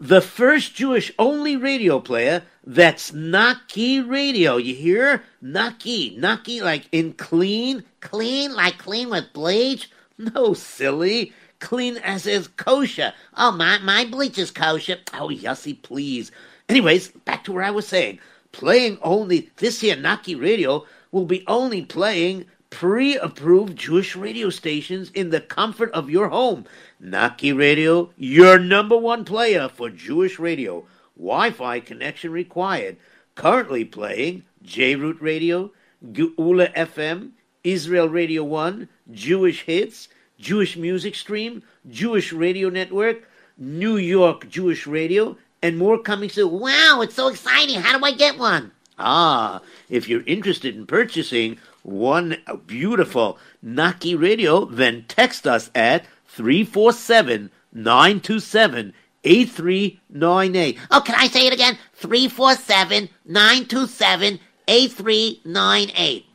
the first Jewish only radio player that's Naki radio. You hear? Naki. Naki like in clean. Clean? Like clean with bleach? No, silly. Clean as is kosher. Oh, my, my bleach is kosher. Oh, Yossi, please. Anyways, back to where I was saying. Playing only, this here Naki radio will be only playing pre approved Jewish radio stations in the comfort of your home. Naki Radio, your number one player for Jewish radio. Wi Fi connection required. Currently playing J Root Radio, Geula FM, Israel Radio 1, Jewish Hits, Jewish Music Stream, Jewish Radio Network, New York Jewish Radio, and more coming soon. Wow, it's so exciting. How do I get one? Ah, if you're interested in purchasing one beautiful Naki radio, then text us at 347 927 8398. Oh, can I say it again? 347 927 8398.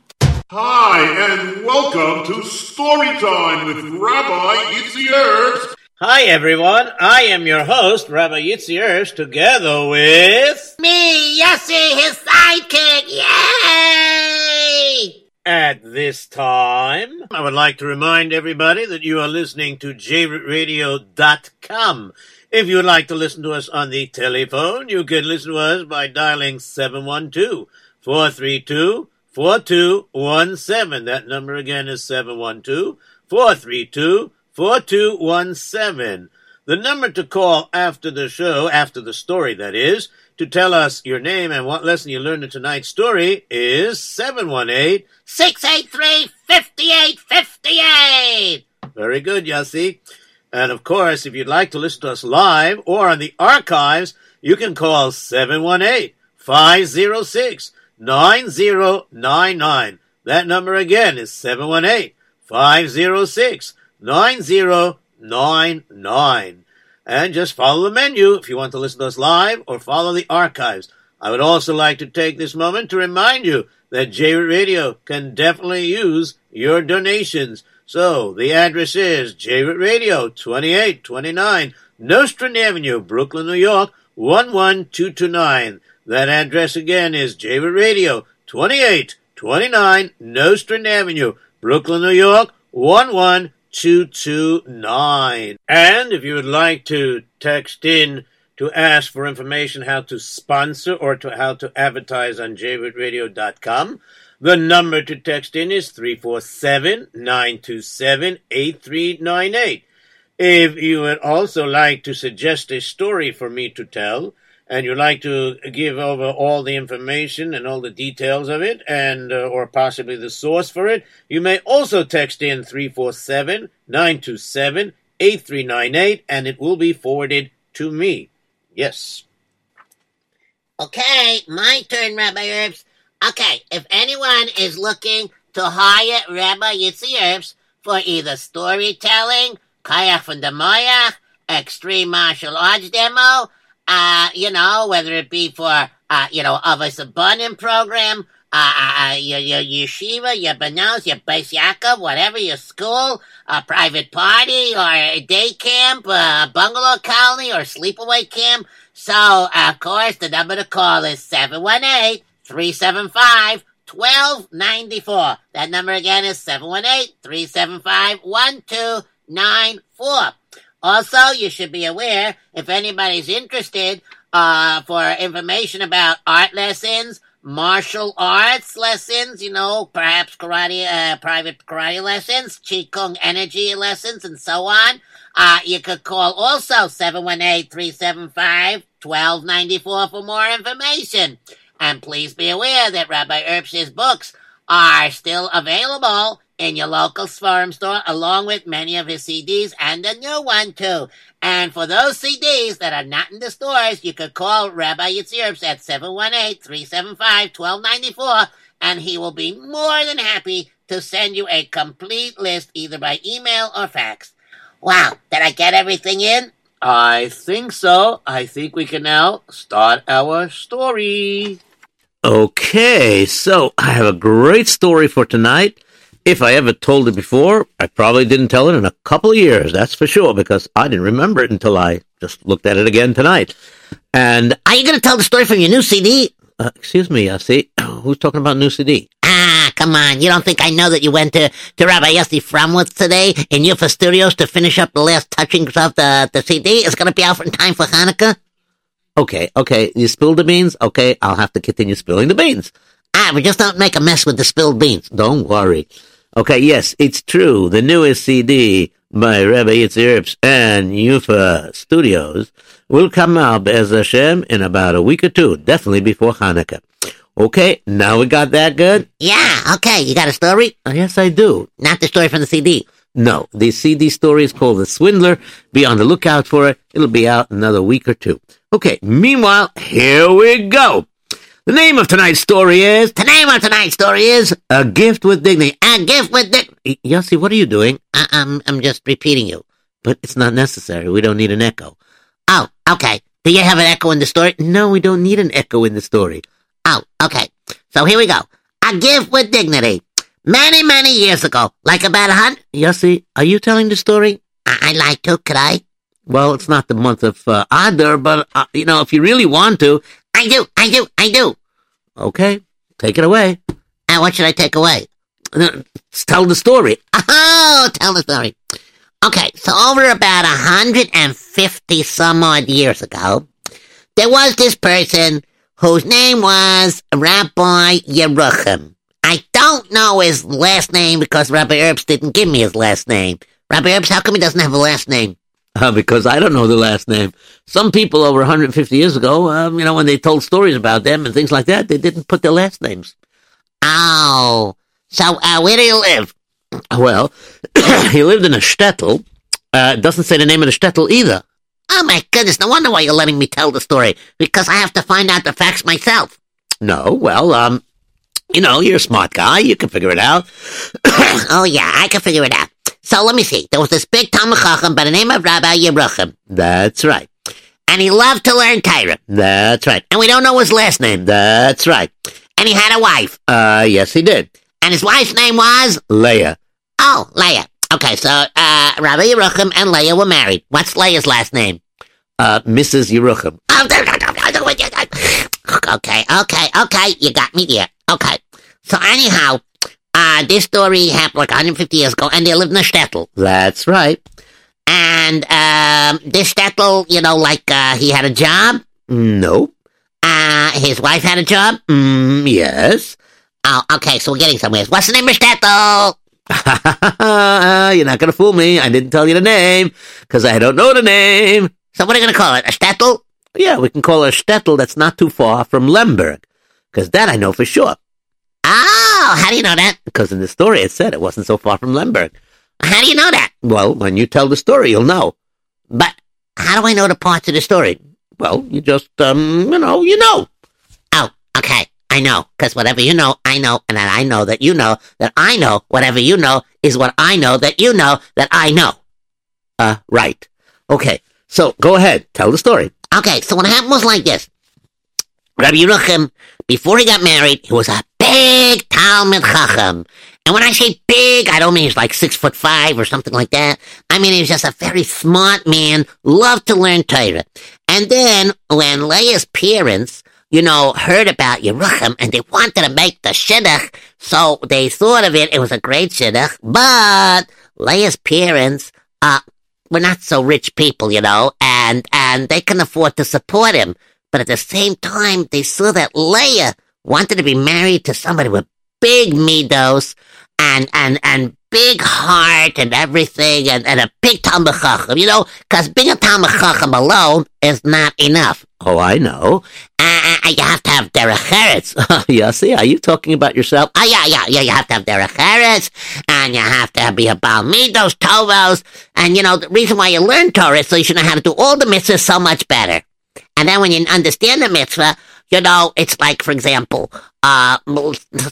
Hi, and welcome to Storytime with Rabbi Yitzi Herbst. Hi, everyone. I am your host, Rabbi Yitzi Herbst, together with... Me, Yossi, his sidekick. Yay! At this time, I would like to remind everybody that you are listening to jrootradio.com. If you would like to listen to us on the telephone, you can listen to us by dialing 712 432 4217. That number again is 712 432 4217. The number to call after the show, after the story that is, to tell us your name and what lesson you learned in tonight's story is 718 683 5858. Very good, Yossi. And of course, if you'd like to listen to us live or on the archives, you can call 718 506 9099. That number again is 718 506 9099 and just follow the menu if you want to listen to us live or follow the archives. I would also like to take this moment to remind you that J Radio can definitely use your donations. So the address is J Radio, 2829 Nostrand Avenue, Brooklyn, New York, 11229. That address again is J Radio, 2829 Nostrand Avenue, Brooklyn, New York, 11229. 229. And if you would like to text in to ask for information how to sponsor or to how to advertise on jrootradio.com, the number to text in is 347-927-8398. If you would also like to suggest a story for me to tell, and you'd like to give over all the information and all the details of it and uh, or possibly the source for it you may also text in 347-927-8398 and it will be forwarded to me yes Okay, my turn, Rabbi Herbst. Okay, if anyone is looking to hire Rabbi Yitzi Herbst for either storytelling, kayak from the Moyach, extreme martial arts demo, uh, you know, whether it be for, uh, you know, of Avos Ubanim program, uh, uh, uh, your, your yeshiva, your banos, your Bais Yaakov, whatever, your school, a private party, or a day camp, a bungalow colony, or sleepaway camp. So, uh, of course, the number to call is 718 375 1294. That number again is 718 375 1294. Also, you should be aware if anybody's interested uh, for information about art lessons, martial arts lessons, you know, perhaps karate, uh, private karate lessons, Qigong energy lessons, and so on. Uh, you could call also 718-375-1294 for more information. And please be aware that Rabbi Herbst's books are still available in your local Sforum store, along with many of his CDs and a new one too. And for those CDs that are not in the stores, you could call Rabbi Yitzhak at 718-375-1294, and he will be more than happy to send you a complete list either by email or fax. Wow, did I get everything in? I think so. I think we can now start our story. Okay, so I have a great story for tonight. If I ever told it before, I probably didn't tell it in a couple of years, that's for sure, because I didn't remember it until I just looked at it again tonight. And, Are you going to tell the story from your new CD? uh, excuse me, uh, see, who's talking about new CD? Ah, come on. You don't think I know that you went to, to Rabbi Yossi Framwitz today in Yufa Studios to finish up the last touchings of the, the CD? It's going to be out in time for Hanukkah? Okay, okay, you spilled the beans? Okay, I'll have to continue spilling the beans. Ah, but just don't make a mess with the spilled beans. Don't worry. Okay, yes, it's true. The newest CD by Rabbi Herbst and Yufa Studios will come out as Hashem in about a week or two, definitely before Hanukkah. Okay, now we got that good? Yeah, okay. You got a story? Uh, yes, I do. Not the story from the CD. No, the CD story is called The Swindler. Be on the lookout for it. It'll be out another week or two. Okay, meanwhile, here we go. The name of tonight's story is The name of tonight's story is A Gift with Dignity. A Gift with the... Y- Yossi, what are you doing? I, I'm, I'm just repeating you. But it's not necessary. We don't need an echo. Oh, okay. Do you have an echo in the story? No, we don't need an echo in the story. Oh, okay. So here we go. A gift with dignity. Many, many years ago, like about a hundred. Yossi, are you telling the story? I, I like to, could I? Well, it's not the month of uh, Adar, but, uh, you know, if you really want to, I do, I do, I do. okay, take it away. And what should I take away? Uh, Tell the story. Oh, tell the story. Okay, so over about a hundred and fifty some odd years ago, there was this person whose name was Rabbi Yeruchim. I don't know his last name because Rabbi Herbst didn't give me his last name. Rabbi Herbst, how come he doesn't have a last name? Uh, because I don't know the last name. Some people over 150 years ago, um, you know, when they told stories about them and things like that, they didn't put their last names. Oh, so uh, where do you live? Well, he lived in a shtetl. Uh, doesn't say the name of the shtetl either. Oh my goodness, no wonder why you're letting me tell the story, because I have to find out the facts myself. No, well, um, you know, you're a smart guy. You can figure it out. oh yeah, I can figure it out. So let me see. There was this big Talmud Chacham by the name of Rabbi Yeruchim, That's right. and he loved to learn Torah, That's right. and we don't know his last name. That's right. And he had a wife, Uh, yes, he did. and his wife's name was Leah. oh Leah. Okay, so uh, Rabbi Yeruchim and Leah were married. What's Leah's last name? Uh, Mrs. Yeruchim. Okay, okay, okay. You got me there. Okay. So anyhow, uh, this story happened like 150 years ago, and they lived in a shtetl. That's right. And um, this shtetl, you know, like uh, he had a job. Nope. Uh, his wife had a job. Mm, yes. Oh, okay. So we're getting somewhere. What's the name of shtetl? You're not gonna fool me. I didn't tell you the name because I don't know the name. So what are you gonna call it? A shtetl? Yeah, we can call it a shtetl that's not too far from Lemberg, because that I know for sure. Oh, how do you know that? Because in the story it said it wasn't so far from Lemberg. How do you know that? Well, when you tell the story, you'll know. But how do I know the parts of the story? Well, you just, um, you know, you know. Oh, okay. I know. Because whatever you know, I know. And then I know that you know that I know whatever you know is what I know that you know that I know. Uh, right. Okay. So go ahead, tell the story. Okay, so what happened was like this. Rabbi Yeruchim, before he got married, he was a big Talmud Chacham. And when I say big, I don't mean he's like six foot five or something like that. I mean he was just a very smart man, loved to learn Torah. And then when Leah's parents, you know, heard about Yeruchim and they wanted to make the shidduch, so they thought of it, it was a great shidduch, but Leah's parents, uh, were not so rich people, you know, and, and they couldn't afford to support him. But at the same time, they saw that Leah wanted to be married to somebody with big midos and, and, and big heart and everything and, and a big Talmud Chacham, you know, because being a Talmud Chacham alone is not enough. Oh, I know. Uh, uh, you have to have derech eretz. yeah, see, are you talking about yourself? Oh, yeah, yeah, yeah. You have to have derech eretz, and you have to be a Baal Midos, Tovos, and, you know, the reason why you learn Torah is so you should know how to do all the mitzvahs so much better. And then when you understand the mitzvah, you know, it's like, for example, uh,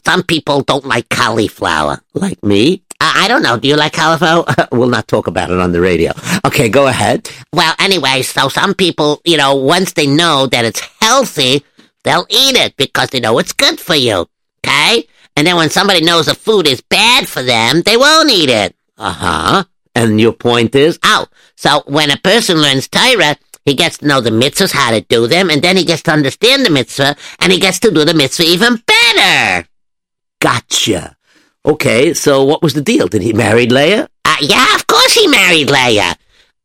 some people don't like cauliflower. Like me? I, don't know. Do you like cauliflower? we'll not talk about it on the radio. Okay, go ahead. Well, anyway, so some people, you know, once they know that it's healthy, they'll eat it because they know it's good for you. Okay? And then when somebody knows the food is bad for them, they won't eat it. Uh huh. And your point is? Oh, so when a person learns Torah, he gets to know the mitzvahs, how to do them, and then he gets to understand the mitzvah, and he gets to do the mitzvah even better. Gotcha. Okay, so what was the deal? Did he marry Leah? Uh, yeah, of course he married Leah.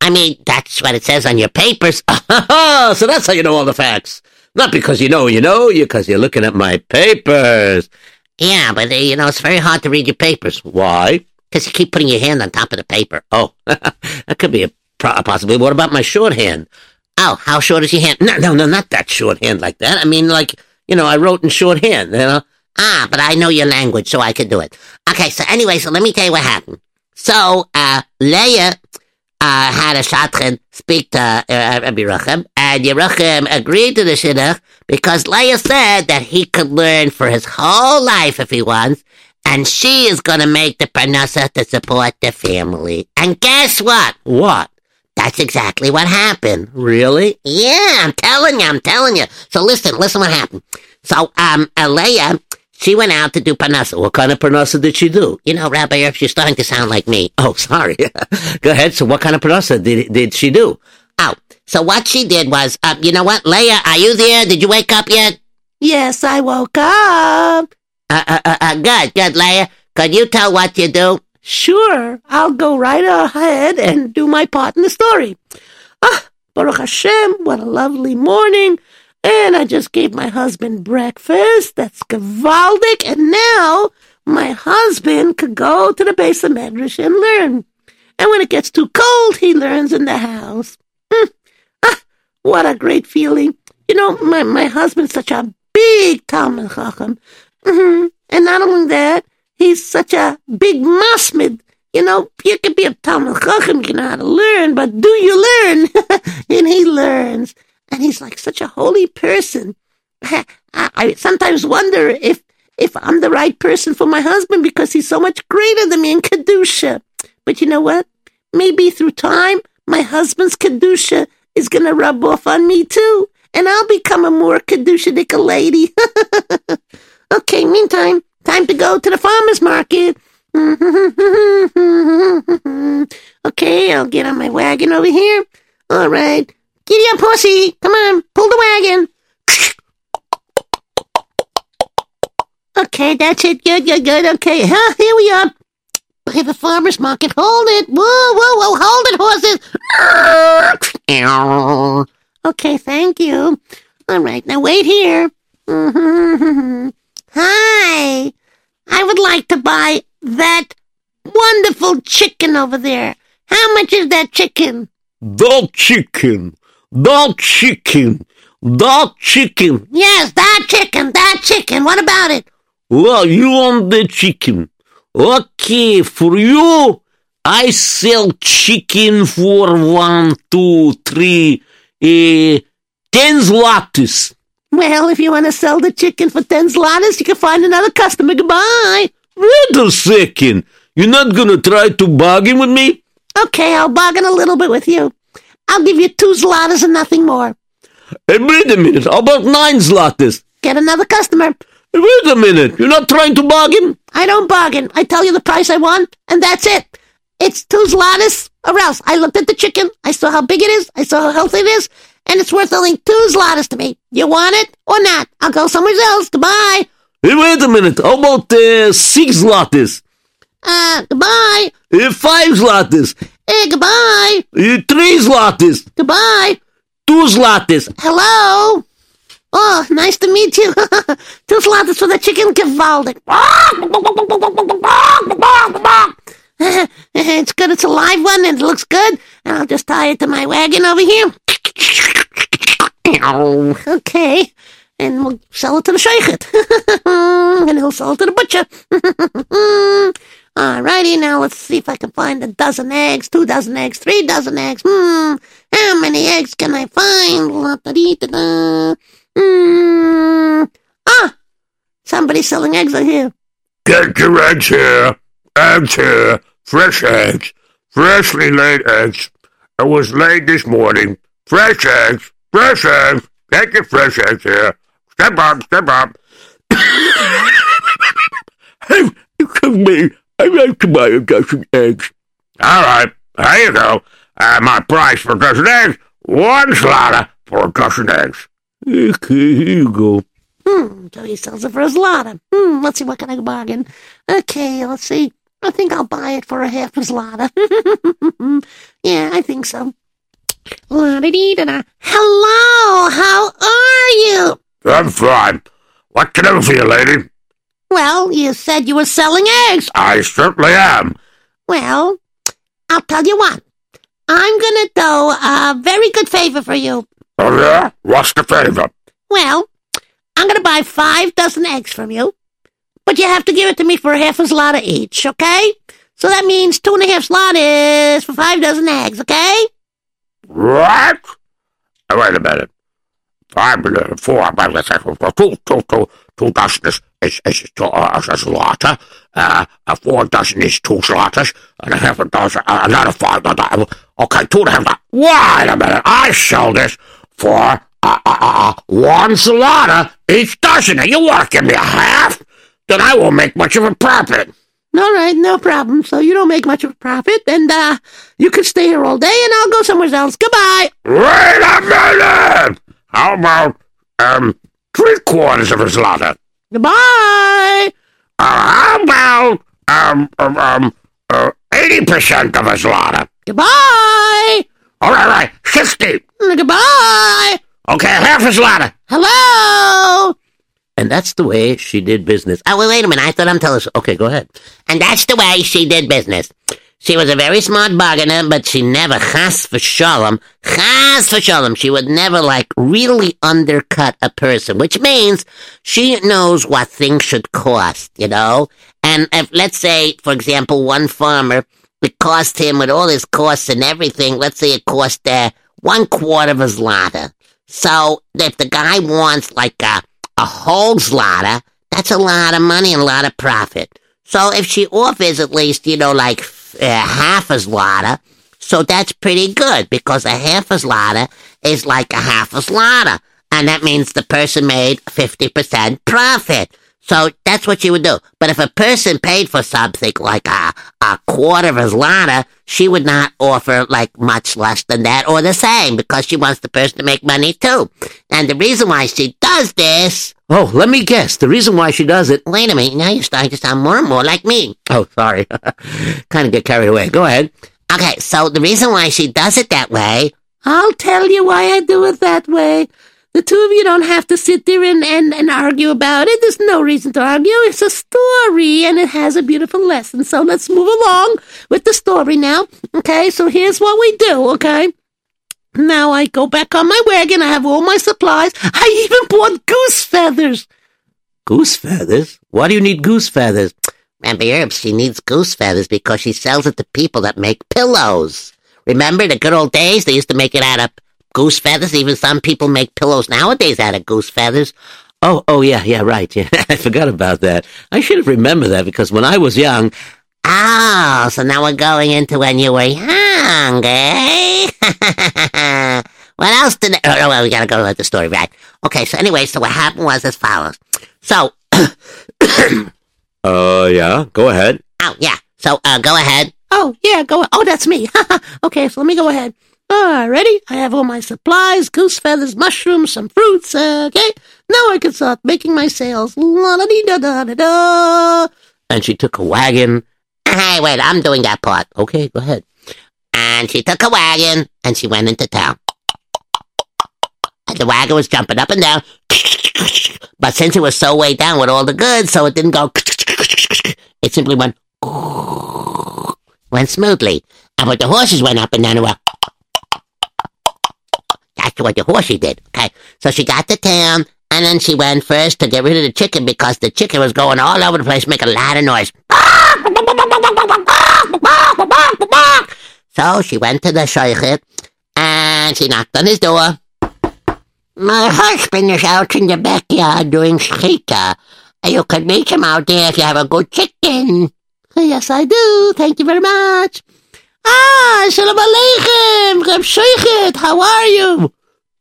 I mean, that's what it says on your papers. so that's how you know all the facts. Not because you know you know, because you're looking at my papers. Yeah, but uh, you know, it's very hard to read your papers. Why? Because you keep putting your hand on top of the paper. Oh, that could be a possibly. What about my shorthand? Oh, how short is your hand? No, no, no, not that shorthand like that. I mean, like, you know, I wrote in shorthand, you know? Ah, but I know your language, so I can do it. Okay, so anyway, so let me tell you what happened. So, uh, Leah, uh, had a shadchan speak to uh, and Yerucham agreed to the shidduch because Leah said that he could learn for his whole life if he wants, and she is going to make the parnasa to support the family. And guess what? What? That's exactly what happened. Really? Yeah, I'm telling you, I'm telling you. So listen, listen what happened. So, um, Leah, she went out to do parnasa. What kind of parnasa did she do? You know, Rabbi Erf, you're starting to sound like me. Oh, sorry. Go ahead. So what kind of parnasa did, did she do? Oh, so what she did was, uh, you know what, Leah, are you there? Did you wake up yet? Yes, I woke up. Uh, uh, uh, uh, good, good, Leah. Could you tell what you do? Sure, I'll go right ahead and do my part in the story. Ah, Baruch Hashem, what a lovely morning. And I just gave my husband breakfast. That's gewaldic. And now my husband could go to the base of Medrash and learn. And when it gets too cold, he learns in the house. Mm. Ah, what a great feeling. You know, my, my husband's such a big Talmud Chacham. Mm-hmm. And not only that, he's such a big masmid. You know, you can be a Talmud Chacham, you know how to learn, but do you learn? and he learns. And he's like such a holy person. I, I sometimes wonder if if I'm the right person for my husband because he's so much greater than me in Kedusha. But you know what? Maybe through time, my husband's Kedusha is going to rub off on me too. And I'll become a more Kedusha lady. okay, meantime, time to go to the farmer's market. okay, I'll get on my wagon over here. All right. Giddy up, pussy. Come on, pull the wagon. Okay, that's it. Good, good, good. Okay, huh? Here we are. By the farmer's market. Hold it. Whoa, whoa, whoa. Hold it, horses. Okay, thank you. All right, now wait here. Hi. I would like to buy that wonderful chicken over there. How much is that chicken? The chicken. The chicken. The chicken. Yes, that chicken. That chicken. What about it? Well, you want the chicken. Okay, for you, I sell chicken for one, two, three, uh, ten zlotys. Well, if you want to sell the chicken for ten zlotys, you can find another customer. Goodbye. Wait a second. You're not gonna try to bargain with me? Okay, I'll bargain a little bit with you. I'll give you two zlotys and nothing more. Hey, wait a minute. How about nine zlotys? Get another customer. Hey, wait a minute. You're not trying to bargain? I don't bargain. I tell you the price I want, and that's it. It's two zlotys or else. I looked at the chicken. I saw how big it is. I saw how healthy it is. And it's worth only two zlotys to me. You want it or not? I'll go somewhere else. Goodbye. Hey, wait a minute. How about uh, six zlotys? Uh, goodbye. Uh, five zlotys? Hey, goodbye. Uh, three zlotys? Goodbye. Two zlotys? Hello. Oh, nice to meet you. Two zlotys for the chicken gewaldig. it's good. It's a live one and it looks good. And I'll just tie it to my wagon over here. Okay. And we'll sell it to the sheikhet. and he'll sell it to the butcher. Alrighty, now let's see if I can find a dozen eggs, two dozen eggs, three dozen eggs. Hmm, how many eggs can I find? Hmm. Ah! Somebody's selling eggs out here. Get your eggs here. Eggs here. Fresh eggs. Freshly laid eggs. It was laid this morning. Fresh eggs. Fresh eggs. Get your fresh eggs here. Step up, step up. Excuse me, I'd like to buy a dozen eggs. All right, there you go. Uh, my price for a dozen eggs, one slaughter for a dozen eggs. Okay, here you go. Hmm, so he sells it for a zloty. Hmm, let's see what can I bargain. Okay, let's see. I think I'll buy it for a half a zloty. yeah, I think so. La-di-dee-da-da. Hello, how are you? I'm fine. What can I do for you, lady? Well, you said you were selling eggs. I certainly am. Well, I'll tell you what. I'm gonna do a very good favor for you. Oh, yeah? What's the favor? Well, I'm gonna buy five dozen eggs from you, but you have to give it to me for half a zloty each, okay? So that means two and a half zlotys for five dozen eggs, okay? What? Uh, wait a minute. Five, uh, four, uh, two, two, two, two dozen is, is, is two, uh, a slaughter. Uh, a four dozen is two slaughters, and a half a dozen, uh, another five. Uh, okay, two and a half. do- Wait a minute. I sell this for uh, uh, uh, one slaughter each dozen, you want to give me a half? Then I won't make much of a profit. All right, no problem. So you don't make much of a profit, and uh, you can stay here all day, and I'll go somewhere else. Goodbye. Wait a minute! How about, um, three quarters of a slaughter? Goodbye. Uh, how about, um, um, um, uh, 80% of a slaughter? Goodbye. All right, right, 60. Goodbye. Okay, half a slaughter. Hello. And that's the way she did business. Oh, wait, wait a minute. I thought I'm telling. Okay, go ahead. And that's the way she did business. She was a very smart bargainer, but she never chas v'shalom, chas v'shalom. She would never like really undercut a person, which means she knows what things should cost, you know. And if let's say, for example, one farmer, it cost him with all his costs and everything. Let's say it cost uh, one quarter of a zloty. So if the guy wants like a a whole zloty, that's a lot of money and a lot of profit. So if she offers at least, you know, like uh, half a zloty, so that's pretty good because a half a zloty is like a half a zloty. And that means the person made 50% profit. So that's what she would do. But if a person paid for something like a, a quarter of a zloty, she would not offer like much less than that or the same because she wants the person to make money too. And the reason why she does this, Oh, let me guess. The reason why she does it. wait a minute, now you're starting to sound more and more like me. Oh, sorry. kind of get carried away. Go ahead. Okay, so the reason why she does it that way, I'll tell you why I do it that way. The two of you don't have to sit there and, and, and argue about it. There's no reason to argue. It's a story and it has a beautiful lesson. So let's move along with the story now. Okay, so here's what we do, okay? Now I go back on my wagon. I have all my supplies. I even bought goose feathers. Goose feathers? Why do you need goose feathers? remember Herbst, she needs goose feathers because she sells it to people that make pillows. Remember the good old days? They used to make it out of goose feathers. Even some people make pillows nowadays out of goose feathers. Oh, oh, yeah, yeah, right. Yeah, I forgot about that. I should have remembered that because when I was young, Oh, so now we're going into when you were young, eh? what else did? Oh, no, well, we gotta go with the story, right? Okay, so anyway, so what happened was as follows. So, uh, yeah, go ahead. oh yeah, so uh, go ahead. Oh, yeah, go. Oh, that's me. okay, so let me go ahead. All right, ready? I have all my supplies, goose feathers, mushrooms, some fruits. Okay, now I can start making my sales. La da dee da da da da. And she took a wagon. Hey, wait, I'm doing that part. Okay, go ahead. And she took a wagon and she went into town. And the wagon was jumping up and down. But since it was so way down with all the goods, so it didn't go. It simply went. Went smoothly. And but the horses went up and down and went. That's what the horsey did. Okay. So she got to town and then she went first to get rid of the chicken because the chicken was going all over the place, making a lot of noise. So she went to the shaykhit and she knocked on his door. My husband is out in the backyard doing shkita. You can meet him out there if you have a good chicken. Yes, I do. Thank you very much. Ah, shalom aleichem, Reb Sheikhet. How are you?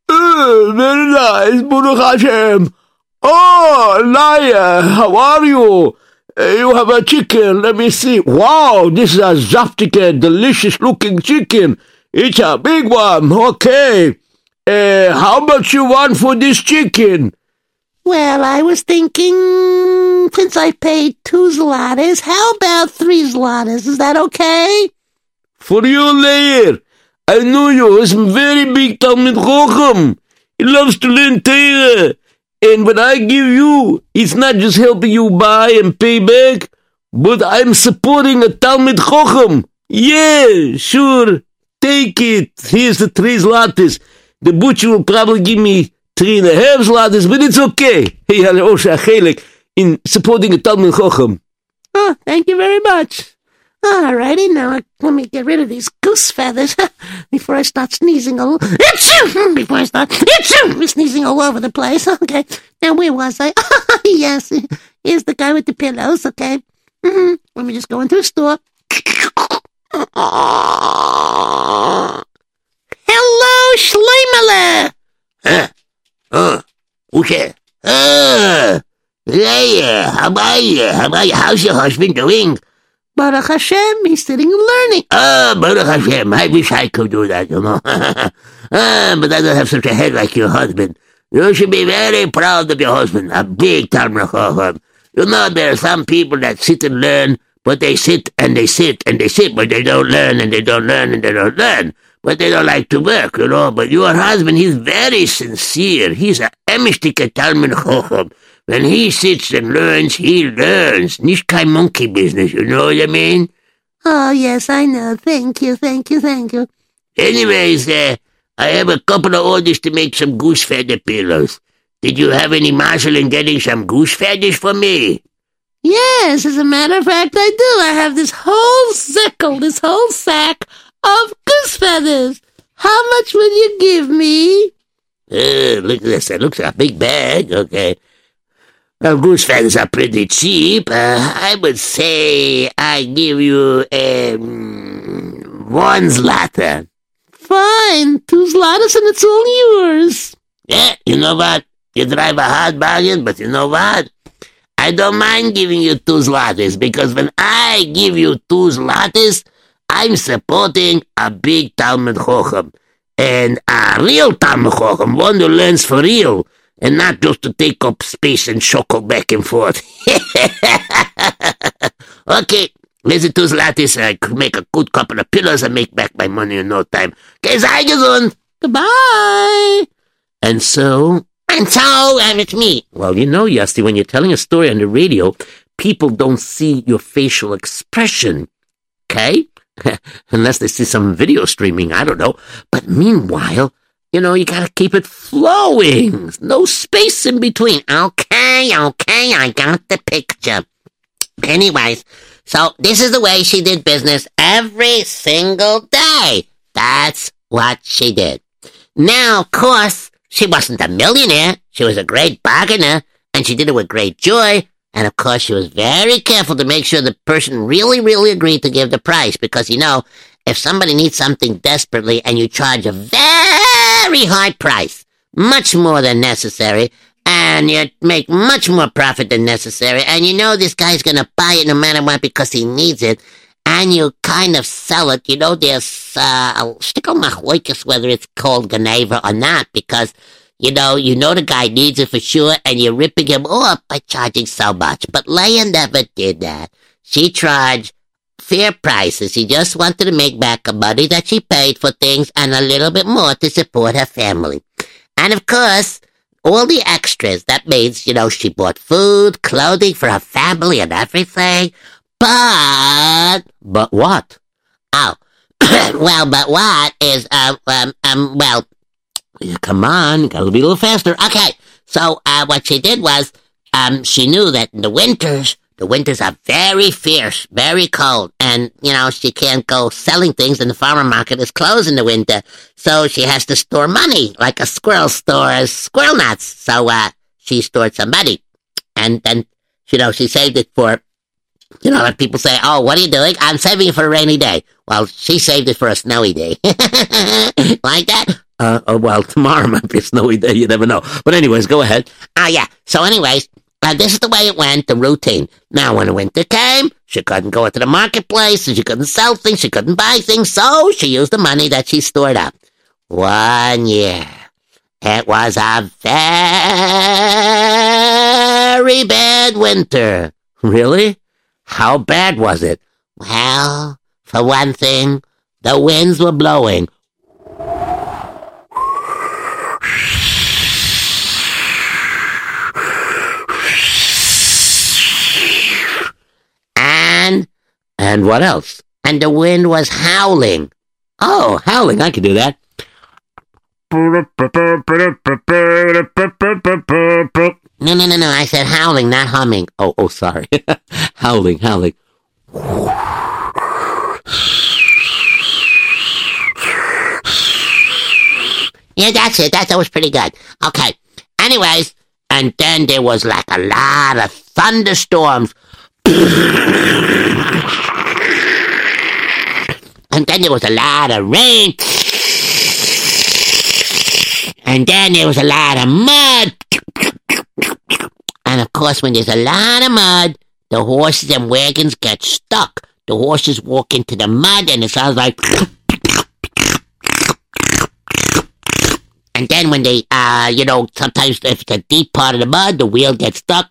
Uh, very nice, Baruch Hashem. Oh, Naya, how are you? You have a chicken. Let me see. Wow, this is a zaftige, delicious looking chicken. It's a big one. Okay. Uh, how much you want for this chicken? Well, I was thinking, since I paid two zlotys, how about three zlotys? Is that okay? For you, Leir. I know you. A very big Talmud Chochem. He loves to learn Torah. And what I give you, it's not just helping you buy and pay back, but I'm supporting a Talmud Chochem. Yeah, sure. Take it. Here's the three zlotys. The butcher will probably give me three and a half zlotys, but it's okay. He had also a chelek in supporting a Talmud Chochem. Oh, thank you very much. Alrighty, now let me get rid of these goose feathers before I start sneezing all before I start sneezing all over the place. Okay, now where was I? yes, here's the guy with the pillows. Okay, mm-hmm. let me just go into the store. Hello, Schleimele. Huh? Oh, okay. Oh, yeah, how about you? How about you? How's your husband doing? Baruch Hashem, he's sitting and learning. Oh, Baruch Hashem, I wish I could do that, you know. ah, but I don't have such a head like your husband. You should be very proud of your husband, a big Talmud. You know, there are some people that sit and learn, but they sit and they sit and they sit, but they don't learn and they don't learn and they don't learn. But they don't like to work, you know. But your husband, he's very sincere. He's a emishtika Talmud Chacham. When he sits and learns, he learns. Nicht kein monkey business, you know what I mean? Oh, yes, I know. Thank you, thank you, thank you. Anyways, uh, I have a couple of orders to make some goose feather pillows. Did you have any marshal in getting some goose feathers for me? Yes, as a matter of fact, I do. I have this whole sickle, this whole sack of goose feathers. How much will you give me? Uh, look at this. It looks like a big bag. Okay. Well, goose feathers are pretty cheap. Uh, I would say I give you um, one zlata. Fine, two zlotys and it's all yours. Yeah, you know what? You drive a hard bargain, but you know what? I don't mind giving you two zlotys because when I give you two zlotys, I'm supporting a big Talmud Chochem. And a real Talmud Chochem, one who learns for real, and not just to take up space and shuckle back and forth. okay, the two zlotys. I uh, could make a good couple of pillows and make back my money in no time. Okay, sei gesund. Goodbye. And so, and so, and it's me. Well, you know, Yossi, when you're telling a story on the radio, people don't see your facial expression. Okay? Unless they see some video streaming, I don't know. But meanwhile, you know, you gotta keep it flowing. No space in between. Okay, okay, I got the picture. Anyways, so this is the way she did business every single day. That's what she did. Now, of course, she wasn't a millionaire. She was a great bargainer, and she did it with great joy. And of course, she was very careful to make sure the person really, really agreed to give the price because, you know, if somebody needs something desperately and you charge a very high price, much more than necessary, and you make much more profit than necessary, and you know this guy's gonna buy it no matter what because he needs it, and you kind of sell it, you know, there's uh, machloikus whether it's called geneivah or not, because you know, you know the guy needs it for sure, and you're ripping him off by charging so much. But Leah never did that. She charged fair prices. She just wanted to make back the money that she paid for things and a little bit more to support her family. And of course, all the extras. That means, you know, she bought food, clothing for her family and everything. But, But what? oh, well, but what is, um, um, um, well, come on, gotta be a little faster. Okay, so uh, what she did was, um, she knew that in the winters, the winters are very fierce, very cold, and you know she can't go selling things, and the farmer market is closed in the winter, so she has to store money like a squirrel stores squirrel nuts. So uh, she stored some money, and then you know she saved it for. You know, like people say, "Oh, what are you doing?" I'm saving it for a rainy day. Well, she saved it for a snowy day, like that. Uh, oh, well, tomorrow might be a snowy day, you never know. But anyways, go ahead. Ah, yeah. So, anyways, Uh, this is the way it went, the routine. Now, when the winter came, she couldn't go into the marketplace, and she couldn't sell things, she couldn't buy things, so she used the money that she stored up. One year, it was a very bad winter. Really? How bad was it? Well, for one thing, the winds were blowing. And what else? and the wind was howling. Oh, howling. I can do that. No, no, no, no. I said howling, not humming. Oh, oh, sorry. howling, howling. Yeah, that's it. That, that was pretty good. Okay. Anyways, and then there was like a lot of thunderstorms. And then there was a lot of rain. And then there was a lot of mud. And of course, when there's a lot of mud, the horses and wagons get stuck. The horses walk into the mud and it sounds like. And then when they, uh, you know, sometimes if it's a deep part of the mud, the wheel gets stuck.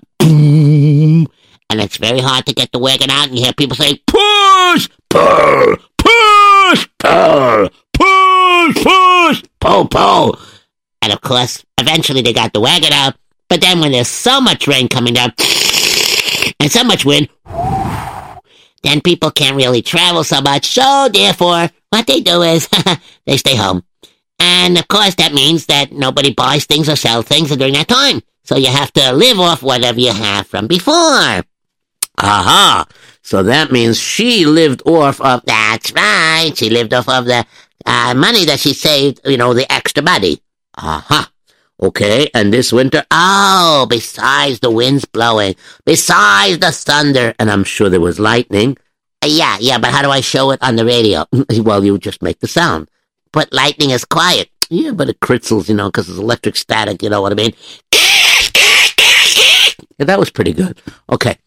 And it's very hard to get the wagon out. And you hear people say, push, pull, push, pull, push, push, pull, pull. And of course, eventually they got the wagon out. But then when there's so much rain coming down and so much wind, then people can't really travel so much. So therefore, what they do is they stay home. And of course, that means that nobody buys things or sells things during that time. So you have to live off whatever you have from before. Aha! So that means she lived off of That's right. She lived off of the uh, money that she saved, you know, the extra money. Aha! Okay, and this winter, Oh, besides the winds blowing, besides the thunder. and I'm sure there was lightning. Uh, yeah, yeah, but how do I show it on the radio? well, you just make the sound. But lightning is quiet. Yeah, but it critzles, you know, because it's electric static, you know what I mean? Yeah, that was pretty good. Okay,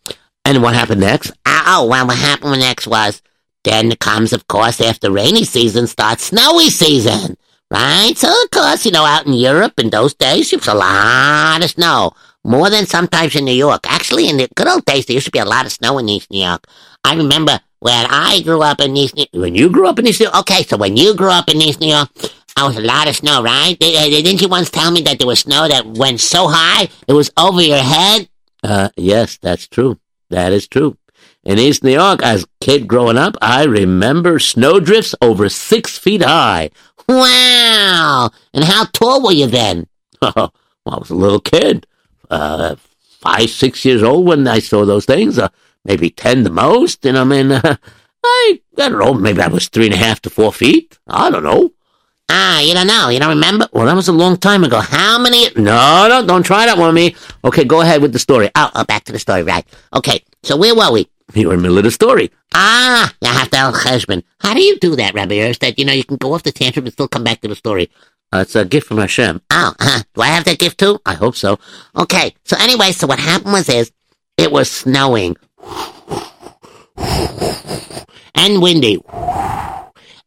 and what happened next? Oh, well, what happened next was then comes, of course, after rainy season starts snowy season, right? So, of course, you know, out in Europe in those days, there was a lot of snow. More than sometimes in New York. Actually, in the good old days, there used to be a lot of snow in East New York. I remember when I grew up in East New When you grew up in East New York? Okay, so when you grew up in East New York, there was a lot of snow, right? They- Didn't you once tell me that there was snow that went so high it was over your head? Uh, yes, that's true. That is true. In East New York, as a kid growing up, I remember snowdrifts over six feet high. Wow! And how tall were you then? well, I was a little kid, uh, five, six years old when I saw those things. Uh, maybe ten the most. And I mean, uh, I, I don't know. Maybe I was three and a half to four feet. I don't know. Ah, you don't know. You don't remember? Well, that was a long time ago. How many? No, no, don't try that one on me. Okay, go ahead with the story. Oh, oh, back to the story, right? Okay, so where were we? You were in the middle of the story. Ah, you have to El Cheshbon. How do you do that, Rabbi Herbst? That, you know, you can go off the tantrum and still come back to the story. Uh, it's a gift from Hashem. Oh, huh. Do I have that gift too? I hope so. Okay, so anyway, so what happened was is, it was snowing. And windy.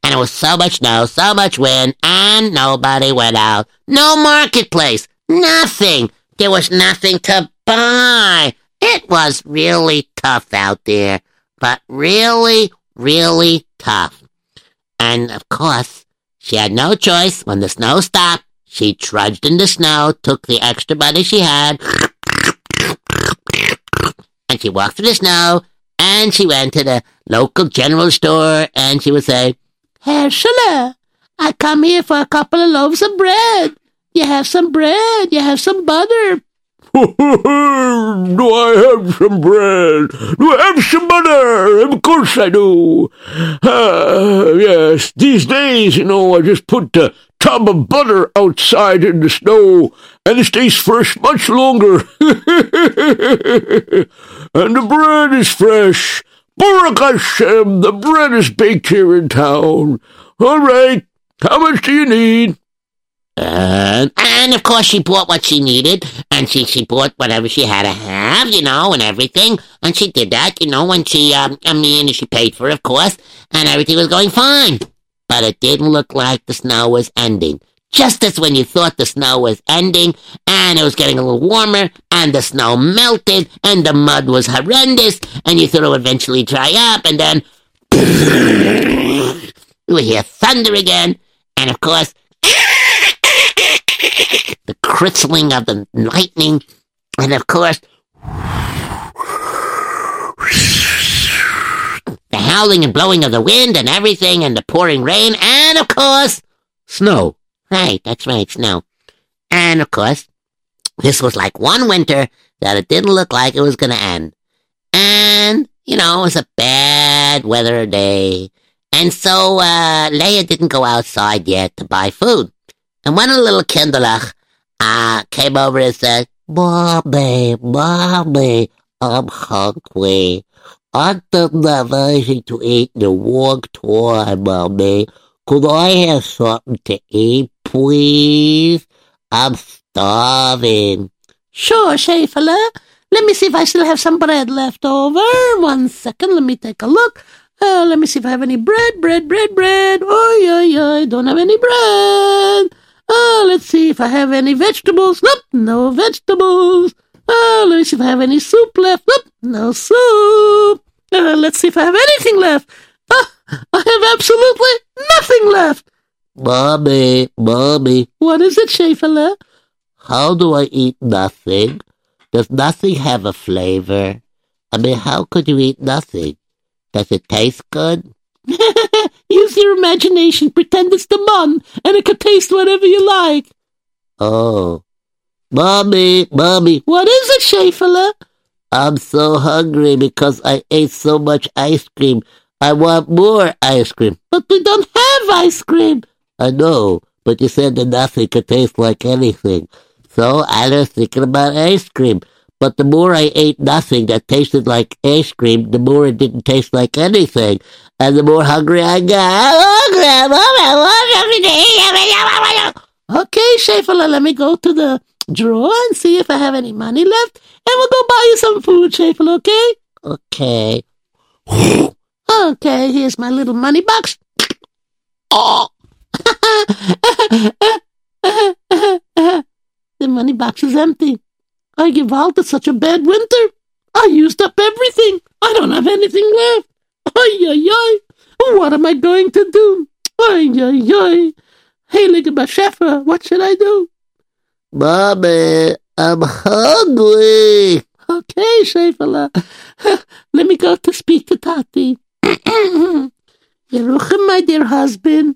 And it was so much snow, so much wind, and nobody went out. No marketplace. Nothing. There was nothing to buy. It was really tough out there. But really, really tough. And of course, she had no choice. When the snow stopped, she trudged in the snow, took the extra money she had, and she walked through the snow, and she went to the local general store, and she would say, Herr Schiller, I come here for a couple of loaves of bread. You have some bread, you have some butter. Do I have some bread? Do I have some butter? Of course I do. Uh, yes, these days, you know, I just put a tub of butter outside in the snow, and it stays fresh much longer. and the bread is fresh. Baruch Hashem, the bread is baked here in town. All right, how much do you need? And And of course, she bought what she needed, and she she bought whatever she had to have, you know, and everything. And she did that, you know, when she um, I mean, she paid for it, of course, and everything was going fine. But it didn't look like the snow was ending. Just as when you thought the snow was ending, and it was getting a little warmer, and the snow melted, and the mud was horrendous, and you thought it would eventually dry up, and then you would hear thunder again, and of course the crystling of the lightning, and of course, the howling and blowing of the wind and everything, and the pouring rain, and of course, snow. Right, that's right, snow. And of course, this was like one winter that it didn't look like it was going to end. And, you know, it was a bad weather day. And so, uh, Leah didn't go outside yet to buy food. And when a little kinderlach, uh, came over and said, Mommy, Mommy, I'm hungry. I don't have anything to eat in a long time, Mommy. Could I have something to eat, please? I'm starving. Sure, Shafala. Let me see if I still have some bread left over. One second, let me take a look. Uh, let me see if I have any bread, bread, bread, bread. Oh, yeah, yeah, I don't have any bread. Uh, let's see if I have any vegetables. Nope, no vegetables. Uh, let me see if I have any soup left. Nope, no soup. Uh, let's see if I have anything left. Uh, I have absolutely nothing left. Mommy, Mommy, What is it, Shafala? how do I eat nothing? Does nothing have a flavor? I mean, how could you eat nothing? Does it taste good? Use your imagination. Pretend it's the mun, and it could taste whatever you like. Oh. Mommy, Mommy, What is it, Shafala? I'm so hungry because I ate so much ice cream. I want more ice cream. But we don't have ice cream. I know, but you said that nothing could taste like anything. So I was thinking about ice cream. But the more I ate nothing that tasted like ice cream, the more it didn't taste like anything. And the more hungry I got. Okay, Shafala, let me go to the drawer and see if I have any money left, and we'll go buy you some food, Shafala, okay? Okay. Okay, here's my little money box. Oh. the money box is empty. I give out it's such a bad winter. I used up everything. I don't have anything left. Ay, ay, ay. What am I going to do? Ay, ay, ay. Hey, Ligabashefa, what should I do? Mommy, I'm hungry. Okay, Shefala. Let me go to speak to Tati. Yeruchim, my dear husband.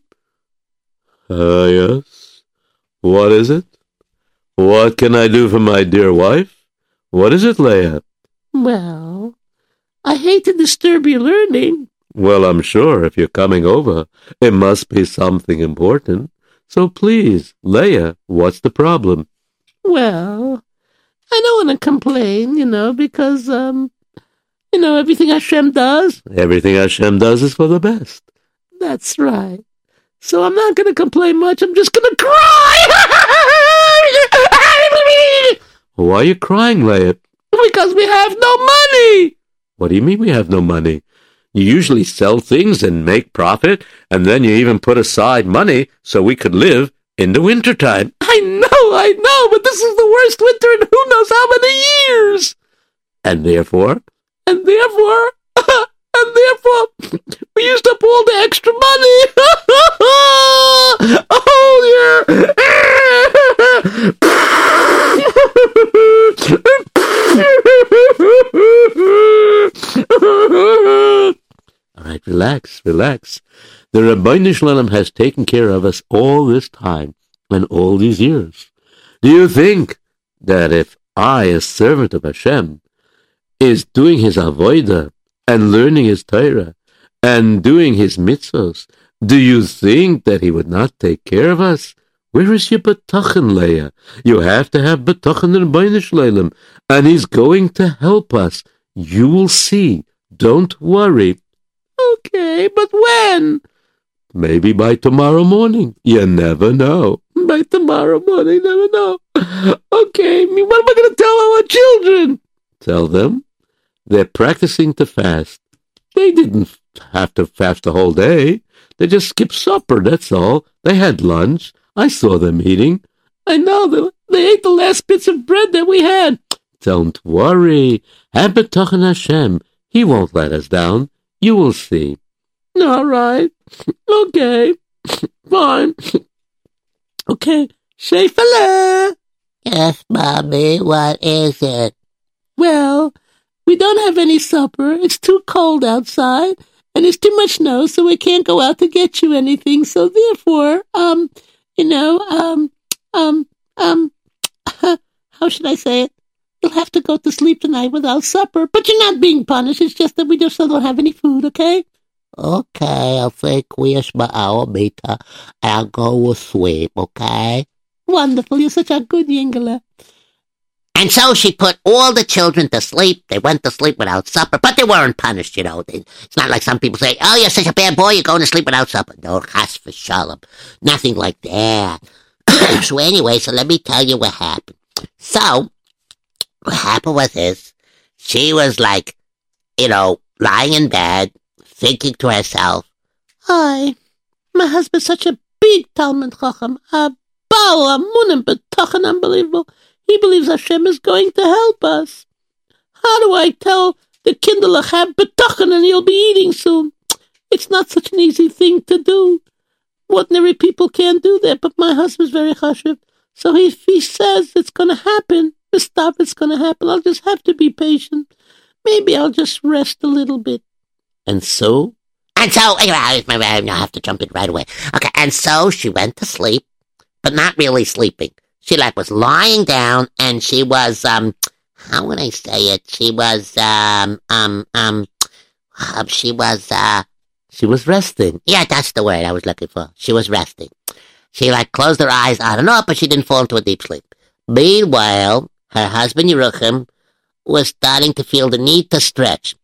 Ah, yes. What is it? What can I do for my dear wife? What is it, Leah? Well, I hate to disturb your learning. Well, I'm sure if you're coming over, it must be something important. So please, Leah, what's the problem? Well, I don't want to complain, you know, because, um, you know, everything Hashem does, Everything Hashem does is for the best. that's right. So I'm not going to complain much. I'm just going to cry. Why are you crying, Leah? because we have no money. What do you mean we have no money? You usually sell things and make profit, and then you even put aside money so we could live in the wintertime. I know, I know, but this is the worst winter in who knows how many years. And therefore, And therefore, and therefore, we used up all the extra money. oh yeah. all right, relax, relax. The Ribono Shel Olam has taken care of us all this time and all these years. Do you think that if I, a servant of Hashem, is doing his avodah and learning his Torah and doing his mitzvos, do you think that he would not take care of us? Where is your betachin, Leah? You have to have betachin in Ribono Shel Olam, and he's going to help us. You will see. Don't worry. Okay, but when? Maybe by tomorrow morning. You never know. by tomorrow morning. Never know. Okay, what am I going to tell our children? Tell them they're practicing to fast. They didn't have to fast the whole day. They just skipped supper, that's all. They had lunch. I saw them eating. I know they, they ate the last bits of bread that we had. Don't worry. Have betachan Hashem. He won't let us down. You will see. All right. Okay. Fine. Okay. Shefala. Yes, Mommy, what is it? Well, we don't have any supper. It's too cold outside, and it's too much snow, so we can't go out to get you anything. So therefore, um, you know, um, um, um, how should I say it? You'll have to go to sleep tonight without supper, but you're not being punished. It's just that we just don't have any food, okay? Okay, I'll say Krias Shema al HaMitah. I'll go with sleep, okay? Wonderful. You're such a good yingler. And so she put all the children to sleep. They went to sleep without supper, but they weren't punished, you know. It's not like some people say, oh, you're such a bad boy, you're going to sleep without supper. No, chas v'shalom. Nothing like that. so anyway, so let me tell you what happened. So, what happened was this. She was like, you know, lying in bed, thinking to herself, Hi, my husband's such a big Talmud Chacham, a Baal Amunim B'tachan, unbelievable. He believes Hashem is going to help us. How do I tell the Kinderlach have B'tachan and he'll be eating soon? It's not such an easy thing to do. Ordinary people can't do that, but my husband's very chashiv. So if he says it's going to happen, stop, it's going to happen. I'll just have to be patient. Maybe I'll just rest a little bit. And so? And so, anyway I have to jump in right away. Okay, and so she went to sleep, but not really sleeping. She like was lying down, and she was um, how would I say it? She was um um um, um she was uh, she was resting. Yeah, that's the word I was looking for. She was resting. She like closed her eyes. I don't know, but she didn't fall into a deep sleep. Meanwhile, her husband Yeruchim was starting to feel the need to stretch.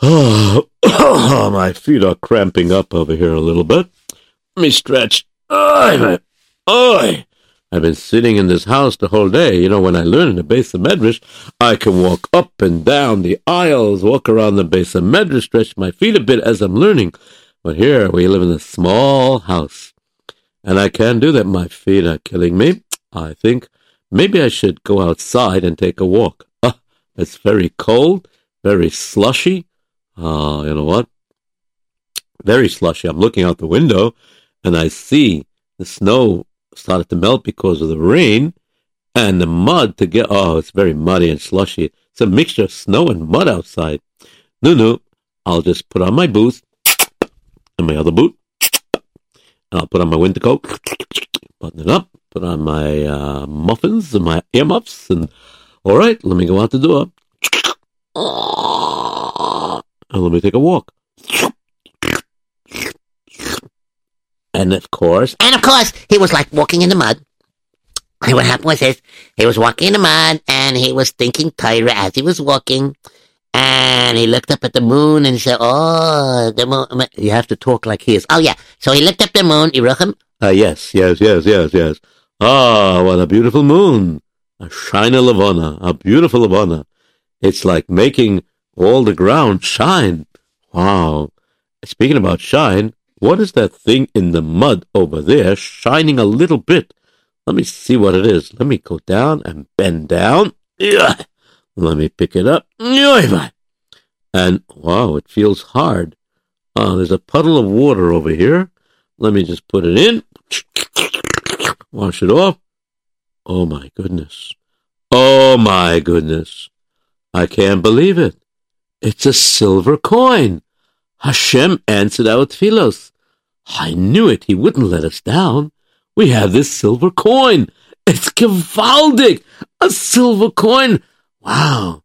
Oh, my feet are cramping up over here a little bit. Let me stretch. Oi, oi. I've been sitting in this house the whole day. You know, when I learn in the Beis HaMedrash, I can walk up and down the aisles, walk around the Beis HaMedrash, stretch my feet a bit as I'm learning. But here, we live in a small house. And I can't do that. My feet are killing me. I think maybe I should go outside and take a walk. Ah, it's very cold, very slushy. Ah, you know what? Very slushy. I'm looking out the window and I see the snow started to melt because of the rain and the mud to get, oh, it's very muddy and slushy. It's a mixture of snow and mud outside. No, no, I'll just put on my boots and my other boot. And I'll put on my winter coat, button it up, put on my uh, muffins and my earmuffs, and all right, let me go out the door. And let me take a walk. And of course, And of course, he was like walking in the mud. And what happened was this, he was walking in the mud and he was thinking Torah as he was walking. And he looked up at the moon and said, oh, the moon. you have to talk like he is. Oh yeah. So he looked up at the moon, Yeruchim, Ah, yes, yes, yes, yes, yes. Ah, what a beautiful moon. A shiny Lavana, a beautiful Lavana. It's like making all the ground shine. Wow. Speaking about shine, what is that thing in the mud over there shining a little bit? Let me see what it is. Let me go down and bend down. Let me pick it up. And wow, it feels hard. Oh, there's a puddle of water over here. Let me just put it in. Wash it off. Oh my goodness. Oh my goodness. I can't believe it. It's a silver coin. Hashem answered our tefillos. I knew it. He wouldn't let us down. We have this silver coin. It's gewaldig. A silver coin. Wow.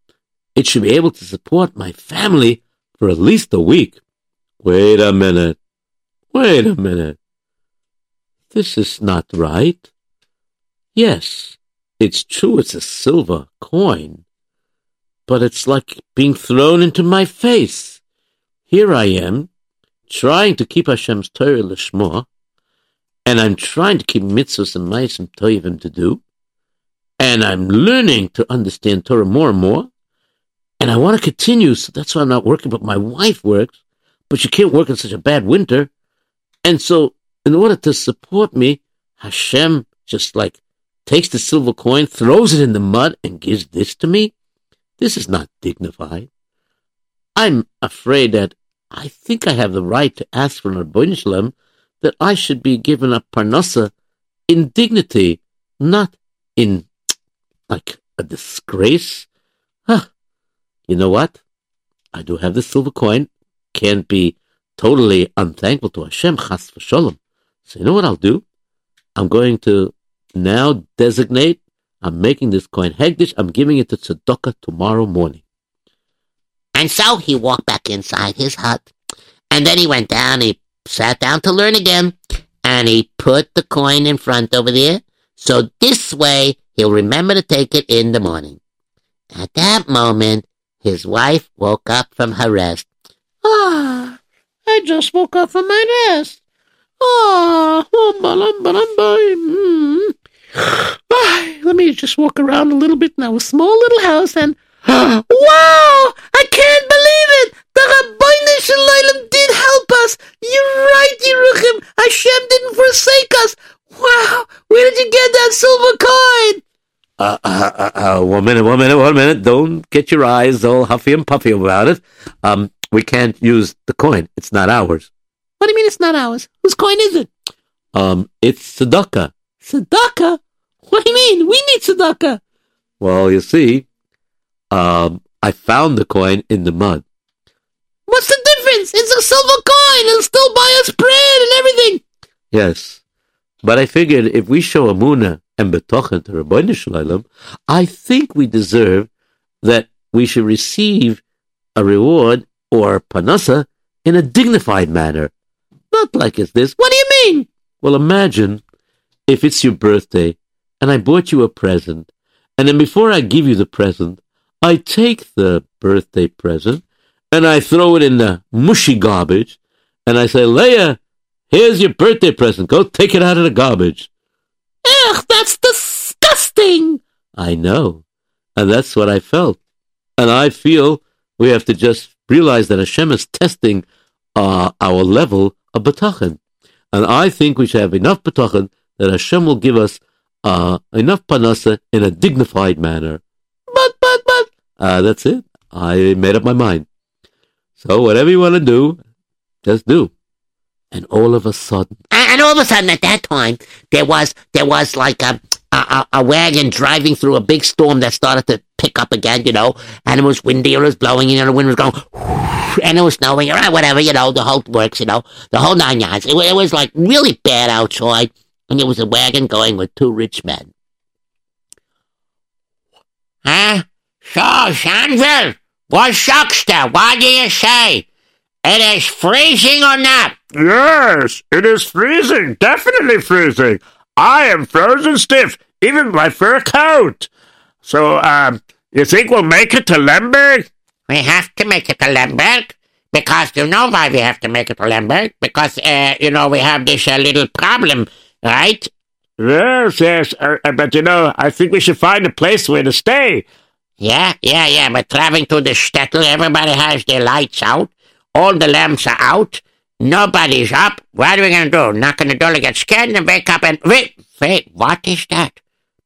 It should be able to support my family for at least a week. Wait a minute. Wait a minute. This is not right. Yes, it's true it's a silver coin, but it's like being thrown into my face. Here I am, trying to keep Hashem's Torah Lishma, and I'm trying to keep mitzvahs and ma'asim toivim to do, and I'm learning to understand Torah more and more, and I want to continue. So that's why I'm not working. But my wife works, but she can't work in such a bad winter, and so in order to support me, Hashem just like takes the silver coin, throws it in the mud, and gives this to me. This is not dignified. I'm afraid that I think I have the right to ask from Ribono Shel Olam that I should be given a parnasa in dignity, not in like a disgrace. Huh. You know what? I do have the silver coin. Can't be totally unthankful to Hashem, chas v'shalom. So you know what I'll do? I'm going to now designate, I'm making this coin hekdesh, I'm giving it to tzedakah tomorrow morning. And so he walked back inside his hut. And then he went down, he sat down to learn again, and he put the coin in front over there. So this way he'll remember to take it in the morning. At that moment, his wife woke up from her rest. Ah, I just woke up from my rest. Ah, lumba lumba mm. ah, let me just walk around a little bit in our small little house and wow! I can't believe it! The Ribono Shel Olam did help us! You're right, Yeruchim! Hashem didn't forsake us! Wow! Where did you get that silver coin? Uh, uh, uh, uh, one minute, one minute, one minute. Don't get your eyes all huffy and puffy about it. Um, we can't use the coin. It's not ours. What do you mean it's not ours? Whose coin is it? Um, it's tzedakah. Tzedakah? What do you mean? We need tzedakah. Well, you see, um, I found the coin in the mud. What's the difference? It's a silver coin. It'll still buy us bread and everything. Yes. But I figured if we show Amuna and Betochen to Ribono Shel Olam, I think we deserve that we should receive a reward or panasa in a dignified manner. Not like it's this. What do you mean? Well, imagine if it's your birthday and I bought you a present, and then before I give you the present, I take the birthday present and I throw it in the mushy garbage, and I say, Leah, here's your birthday present. Go take it out of the garbage. Ugh, that's disgusting. I know. And that's what I felt. And I feel we have to just realize that Hashem is testing uh, our level of betachin. And I think we should have enough betachin that Hashem will give us uh, enough panasa in a dignified manner. Uh, that's it. I made up my mind. So whatever you want to do, just do. And all of a sudden, And all of a sudden, at that time, there was there was like a a, a wagon driving through a big storm that started to pick up again, you know, and it was windy, it was blowing, know, the wind was going, and it was snowing, or whatever, you know, the whole works, you know, the whole nine yards. It, it was like really bad outside, and there was a wagon going with two rich men. Huh? So, Shanville, what shucks there? What do you say? It is freezing or not? Yes, it is freezing. Definitely freezing. I am frozen stiff, even my fur coat. So, um, you think we'll make it to Lemberg? We have to make it to Lemberg because you know why we have to make it to Lemberg because uh, you know we have this uh, little problem, right? Yes, yes. Uh, uh, but you know, I think we should find a place where to stay. Yeah, yeah, yeah. But traveling to the shtetl, everybody has their lights out, all the lamps are out, nobody's up. What are we gonna do? Knock on the door, get scared, and wake up and wait, wait. What is that?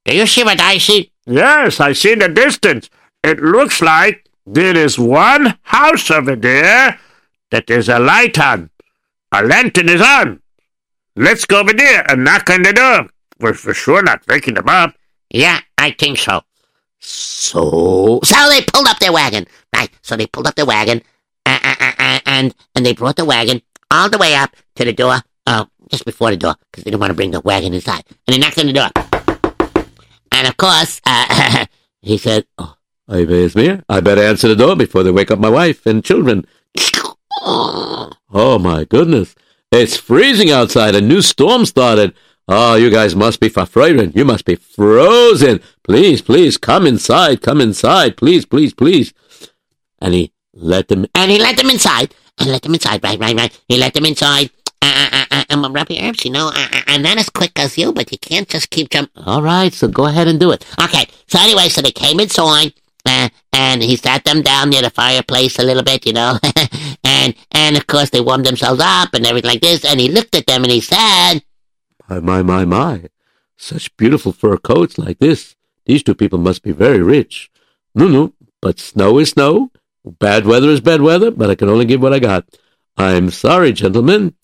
Do you see what I see? Yes, I see in the distance. It looks like there is one house over there that there's a light on. A lantern is on. Let's go over there and knock on the door. We're for sure not waking them up. Yeah, I think so. So, so they pulled up their wagon, right? So they pulled up their wagon, uh, uh, and and they brought the wagon all the way up to the door, uh, just before the door, because they didn't want to bring the wagon inside. And they knocked on the door, and of course, uh, he said, oh, I me. I better answer the door before they wake up my wife and children. Oh my goodness. It's freezing outside. A new storm started. Oh, you guys must be frightened. You must be frozen. Please, please, come inside. Come inside. Please, please, please. And he let them, and he let them inside, and let them inside, right, right, right. He let them inside, uh, uh, uh, um, Rabbi Herbst, you know, I, I- I'm not as quick as you, but you can't just keep jumping. All right, so go ahead and do it. Okay, so anyway, so they came inside, uh, and he sat them down near the fireplace a little bit, you know, and and of course they warmed themselves up and everything like this, and he looked at them and he said, My, my, my, my. Such beautiful fur coats like this. These two people must be very rich. No, no, but snow is snow. Bad weather is bad weather, but I can only give what I got. I'm sorry, gentlemen.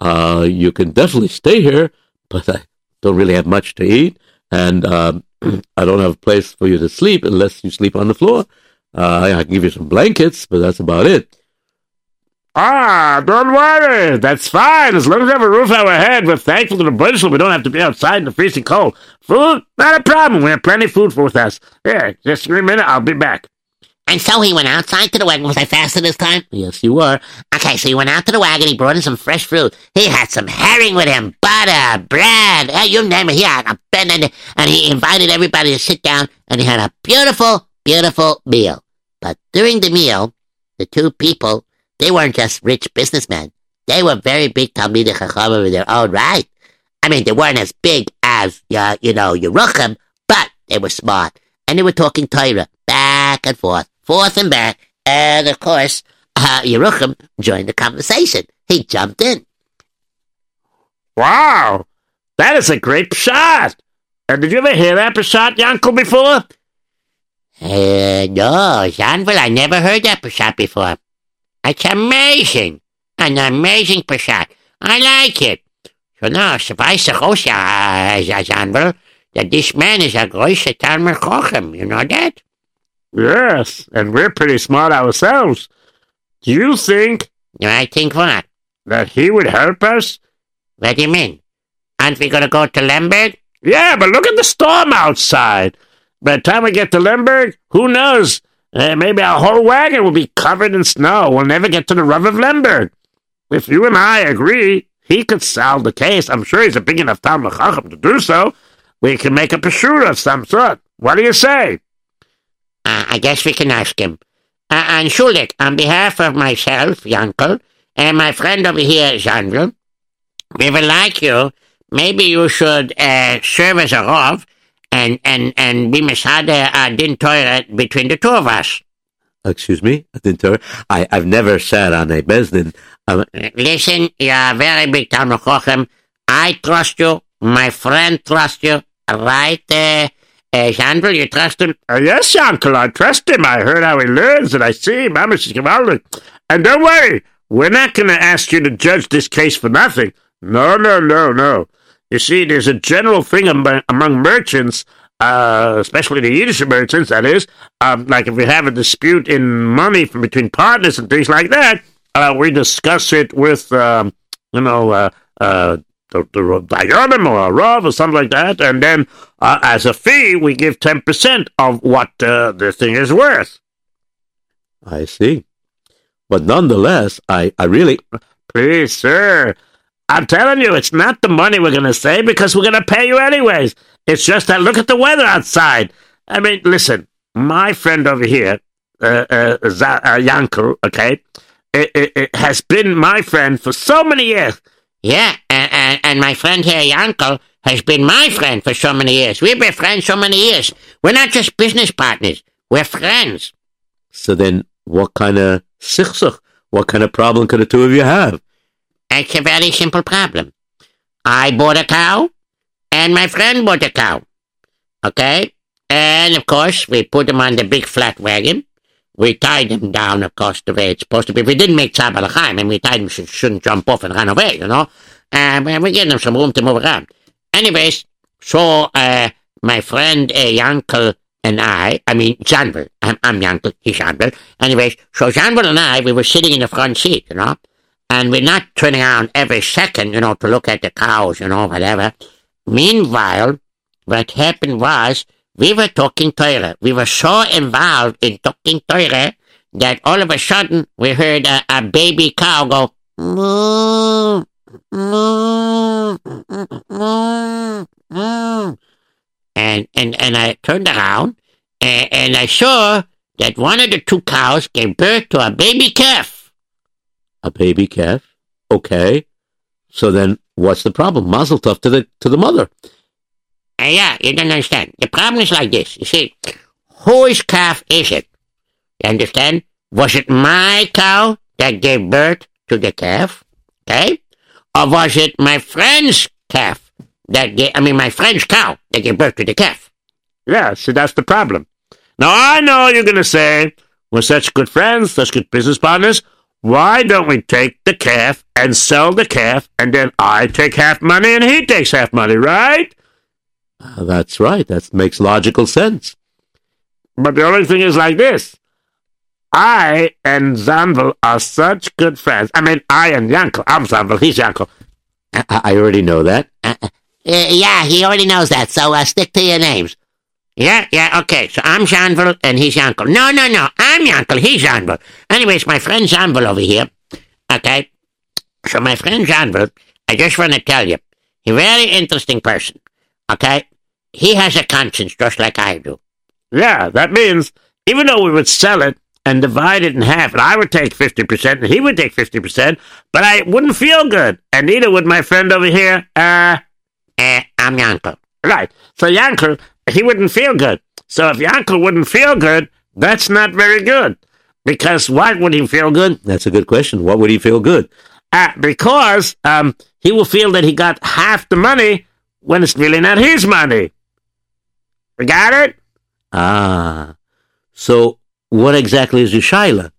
Uh, you can definitely stay here, but I don't really have much to eat, and um, I don't have a place for you to sleep unless you sleep on the floor. Uh, I can give you some blankets, but that's about it. Ah, don't worry. That's fine. As long as we have a roof over our head, we're thankful to the British we don't have to be outside in the freezing cold. Food? Not a problem. We have plenty of food with us. Here, just give me a minute. I'll be back. and so he went outside to the wagon. Was I faster this time? Yes, you were. Okay, so he went out to the wagon. He brought in some fresh fruit. He had some herring with him, butter, bread, you name it. He had a bed and, and he invited everybody to sit down. And he had a beautiful, beautiful meal. But during the meal, the two people they weren't just rich businessmen. They were very big Talmidei Chachamim in their own right. I mean, they weren't as big as uh, you know Yerucham, but they were smart and they were talking Torah back and forth, forth and back. And of course, uh, Yerucham joined the conversation. He jumped in. Wow, that is a great shot. Uh, did you ever hear that Peshat, Yankel, before? Uh, no, Janville, I never heard that Peshat before. It's amazing. An amazing Peshat. I like it. So now, suffice it also, uh, Janville, that this man is a great Talmud Chochem. You know that? Yes, and we're pretty smart ourselves. Do you think I think what? that he would help us? What do you mean? Aren't we going to go to Lemberg? Yeah, but look at the storm outside. By the time we get to Lemberg, who knows? Uh, maybe our whole wagon will be covered in snow. We'll never get to the Rav of Lemberg. If you and I agree, he could solve the case. I'm sure he's a big enough Talmud Chacham to do so. We can make a pshara of some sort. What do you say? Uh, I guess we can ask him. Uh, and Shulik, on behalf of myself, Yankel, and my friend over here, Janville, we would like you, maybe you should uh, serve as a Rav and, and, and we be Masada uh, Din Torah between the two of us. Excuse me? I didn't tell her. I, I've never sat on a Beis Din. Um, Listen, you're a very big Talmud Chochem. I trust you. My friend trusts you. Right, uh, uh, Janville, you trust him? Uh, yes, uncle, I trust him. I heard how he learns, and I see him. I'm a Shivaldi. And don't worry, we're not going to ask you to judge this case for nothing. No, no, no, no. You see, there's a general thing among, among merchants, uh, especially the Yiddish merchants, that is, um, like if we have a dispute in money from between partners and things like that, uh, we discuss it with, um, you know, uh, uh, the, the Dayanim or a Rav or something like that, and then uh, as a fee, we give 10% of what uh, the thing is worth. I see. But nonetheless, I, I really. Please, sir. I'm telling you, it's not the money we're going to save because we're going to pay you anyways. It's just that look at the weather outside. I mean, listen, my friend over here, uh, uh, Z- uh, Yankel, okay, it, it, it has been my friend for so many years. Yeah, and, and, and my friend here, Yankel, has been my friend for so many years. We've been friends so many years. We're not just business partners. We're friends. So then, what kind of sichsuch, what kind of problem could the two of you have? It's a very simple problem. I bought a cow, and my friend bought a cow. Okay? And of course, we put them on the big flat wagon. We tied them down, of course, the way it's supposed to be. We didn't make tzaar baalei chaim, and we tied them so they shouldn't jump off and run away, you know? And we we gave them some room to move around. Anyways, so uh, my friend uh, Yankel and I, I mean, Janville, I'm, I'm Yankel, he's Janville. Anyways, so Janville and I, we were sitting in the front seat, you know? And we're not turning around every second, you know, to look at the cows, you know, whatever. Meanwhile, what happened was we were talking Torah. We were so involved in talking Torah that all of a sudden we heard a, a baby cow go, moo, moo, moo. And, and, and I turned around and, and I saw that one of the two cows gave birth to a baby calf. A baby calf? Okay. So then, what's the problem? Mazel tov to the to the mother. Uh, yeah, you don't understand. The problem is like this. You see, whose calf is it? You understand? Was it my cow that gave birth to the calf? Okay? Or was it my friend's calf that gave, I mean, my friend's cow that gave birth to the calf? Yeah, see, that's the problem. Now, I know you're going to say, we're such good friends, such good business partners. Why don't we take the calf and sell the calf, and then I take half money and he takes half money, right? Uh, that's right. That makes logical sense. But the only thing is like this. I and Zanvil are such good friends. I mean, I and Yankel. I'm Zanvil, he's Yankel. I, I already know that. Uh, uh, yeah, he already knows that, so uh, stick to your names. Yeah, yeah, okay. So I'm Janvel and he's Yankel. No, no, no. I'm Yankel, he's Janvel. Anyways, my friend Janvel over here. Okay. So my friend Janvel, I just want to tell you, he's a very interesting person. Okay? He has a conscience just like I do. Yeah, that means even though we would sell it and divide it in half, and I would take 50% and he would take 50%, but I wouldn't feel good. And neither would my friend over here. Uh, Uh, I'm Yankel. right. So Yankel, he wouldn't feel good. So if Yankel wouldn't feel good, that's not very good. Because why would he feel good? That's a good question. What would he feel good? Uh, because um, he will feel that he got half the money when it's really not his money. Got it? Ah. So, what exactly is your shaila?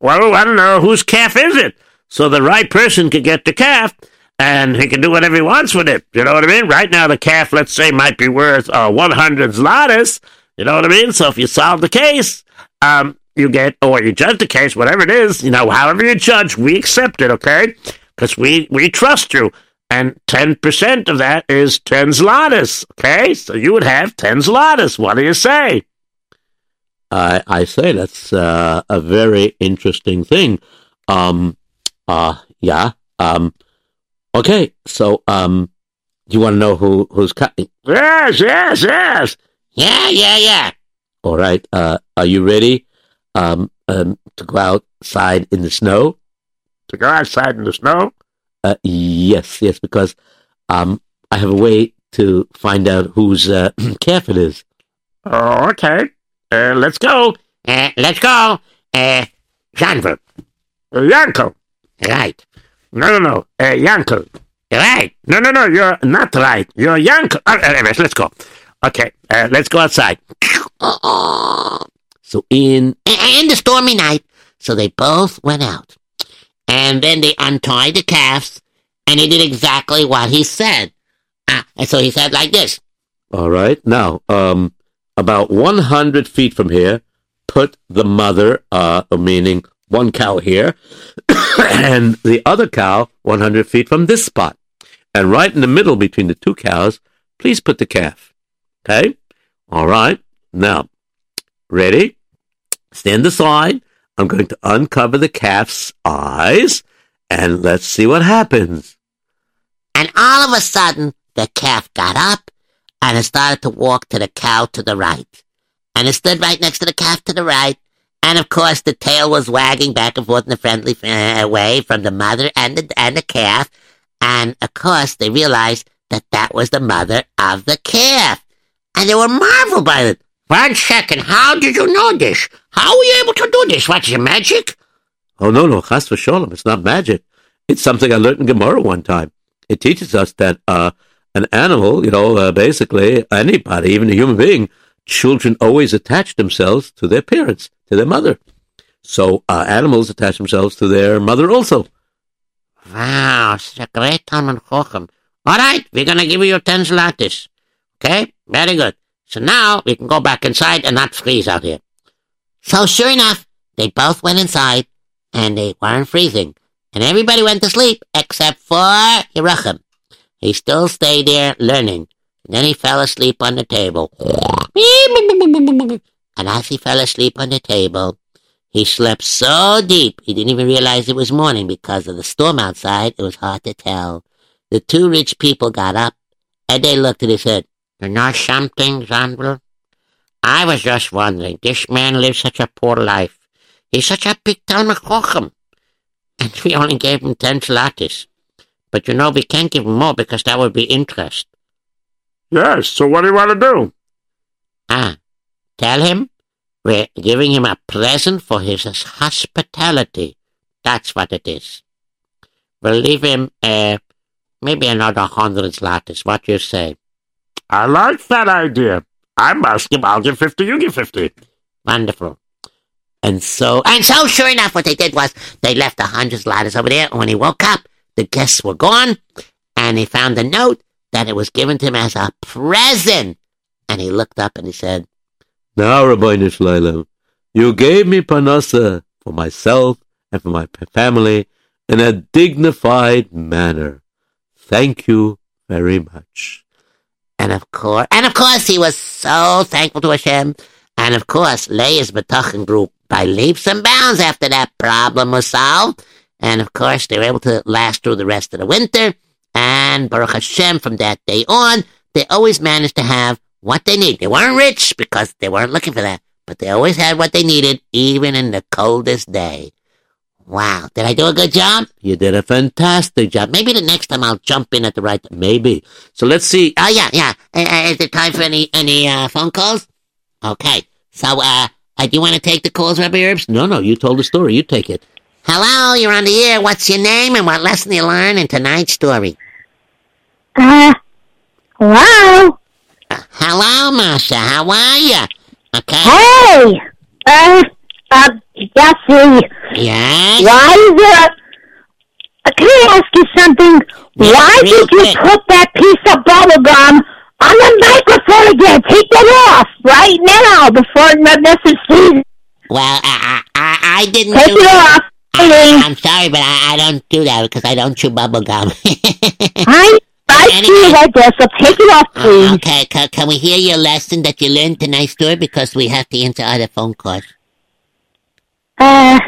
Well, I don't know. Whose calf is it? So the right person could get the calf, and he can do whatever he wants with it. You know what I mean? Right now, the calf, let's say, might be worth uh, 100 zlotys. You know what I mean? So if you solve the case, um, you get, or you judge the case, whatever it is, you know, however you judge, we accept it, okay? Because we, we trust you. And 10% of that is 10 zlotys, okay? So you would have 10 zlotys. What do you say? I I say that's uh, a very interesting thing. Um, uh, yeah. Um, okay. So, um, you want to know who who's cutting? Yes, yes, yes. Yeah, yeah, yeah. All right. Uh, are you ready? Um, um, to go outside in the snow? To go outside in the snow? Uh, yes, yes, because um, I have a way to find out whose uh, calf it is. Oh, okay. Uh, let's go. Uh, let's go. Uh. Uh, Yankel. Right. No, no, no. Uh, Yankel. Right. No, no, no. You're not right. You're Yankel. Uh, anyways, let's go. Okay. Uh, let's go outside. So in And the stormy night. So they both went out. And then they untied the calves, and he did exactly what he said. Ah, and so he said like this. all right now, um, about one hundred feet from here, put the mother, uh, meaning one cow here, and the other cow one hundred feet from this spot, and right in the middle between the two cows, please put the calf. Okay, all right. Now, ready? Stand aside. I'm going to uncover the calf's eyes, and let's see what happens. And all of a sudden, the calf got up and it started to walk to the cow to the right. And it stood right next to the calf to the right. And of course, the tail was wagging back and forth in a friendly way from the mother and the, and the calf. And of course, they realized that that was the mother of the calf. And they were marveled by it. One second, how did you know this? How were you able to do this? What's your magic? Oh no, no, chas v'shalom. It's not magic. It's something I learned in Gemara one time. It teaches us that uh, an animal, you know, uh, basically anybody, even a human being, children always attach themselves to their parents, to their mother. So uh, animals attach themselves to their mother also. Wow, such a great time Talmud Chochem. All right, we're going to give you your 10 zlatis. Okay, very good. So now we can go back inside and not freeze out here. So sure enough, they both went inside and they weren't freezing. And everybody went to sleep except for Yerachem. He still stayed there learning. Then he fell asleep on the table. And as he fell asleep on the table, he slept so deep he didn't even realize it was morning because of the storm outside. It was hard to tell. The two rich people got up and they looked at his head. You know something, Zandler? I was just wondering. This man lives such a poor life. He's such a big Talmud Chochem. And we only gave him ten zlatis. But you know, we can't give him more because that would be interest. Yes, so what do you want to do? Ah, tell him we're giving him a present for his hospitality. That's what it is. We'll leave him, uh, maybe another hundred zlatis. What you say? I like that idea. I'm asking, him, I'll give 50, you give 50. Wonderful. And so, and so, sure enough, what they did was they left a hundred ladders over there. And when he woke up, the guests were gone, and he found a note that it was given to him as a present. And he looked up and he said, Now, Ribono Shel Olam, you gave me panasa for myself and for my family in a dignified manner. Thank you very much. and of course, and of course, he was so thankful to Hashem. And of course, Leah's B'tachin grew by leaps and bounds after that problem was solved. And of course, they were able to last through the rest of the winter. And Baruch Hashem, from that day on, they always managed to have what they need. They weren't rich because they weren't looking for that, but they always had what they needed, even in the coldest day. Wow. Did I do a good job? You did a fantastic job. Maybe the next time I'll jump in at the right time. Maybe. So let's see. Oh, yeah, yeah. Uh, uh, is it time for any, any, uh, phone calls? Okay. So, uh, uh, do you want to take the calls, Rabbi Herbst? No, no, you told the story. You take it. Hello, you're on the air. What's your name and what lesson you learn in tonight's story? Uh, hello? Uh, hello, Masha. How are you? Okay. Hey! Uh, uh, Jesse, Yes. why is there... Uh, can I ask you something? Why did you quick. put that piece of bubble gum on the microphone again? Take it off right now before the message sees Well, I, I, I, didn't Take it off. I, I'm sorry, but I, I don't do that because I don't chew bubble gum. I, I you right there, so take it off, please. okay, can, can we hear your lesson that you learned tonight's story because we have to answer other phone calls? Uh,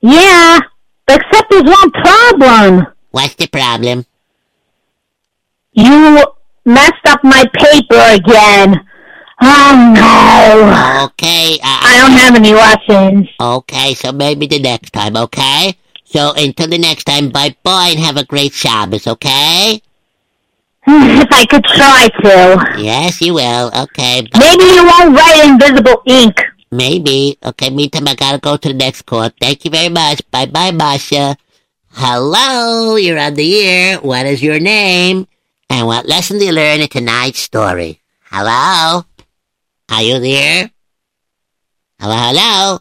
yeah. Except there's one problem. What's the problem? You messed up my paper again. Oh no. Okay, uh, I don't have any lessons. Okay, so maybe the next time, okay? So until the next time, bye bye and have a great Shabbos, okay? If I could try to. Yes, you will. Okay, bye. Maybe you won't write invisible ink. maybe. Okay, meantime, I gotta go to the next call. Thank you very much. Bye bye, Masha. Hello, you're on the air. What is your name? And what lesson do you learn in tonight's story? Hello? Are you there? Hello, hello?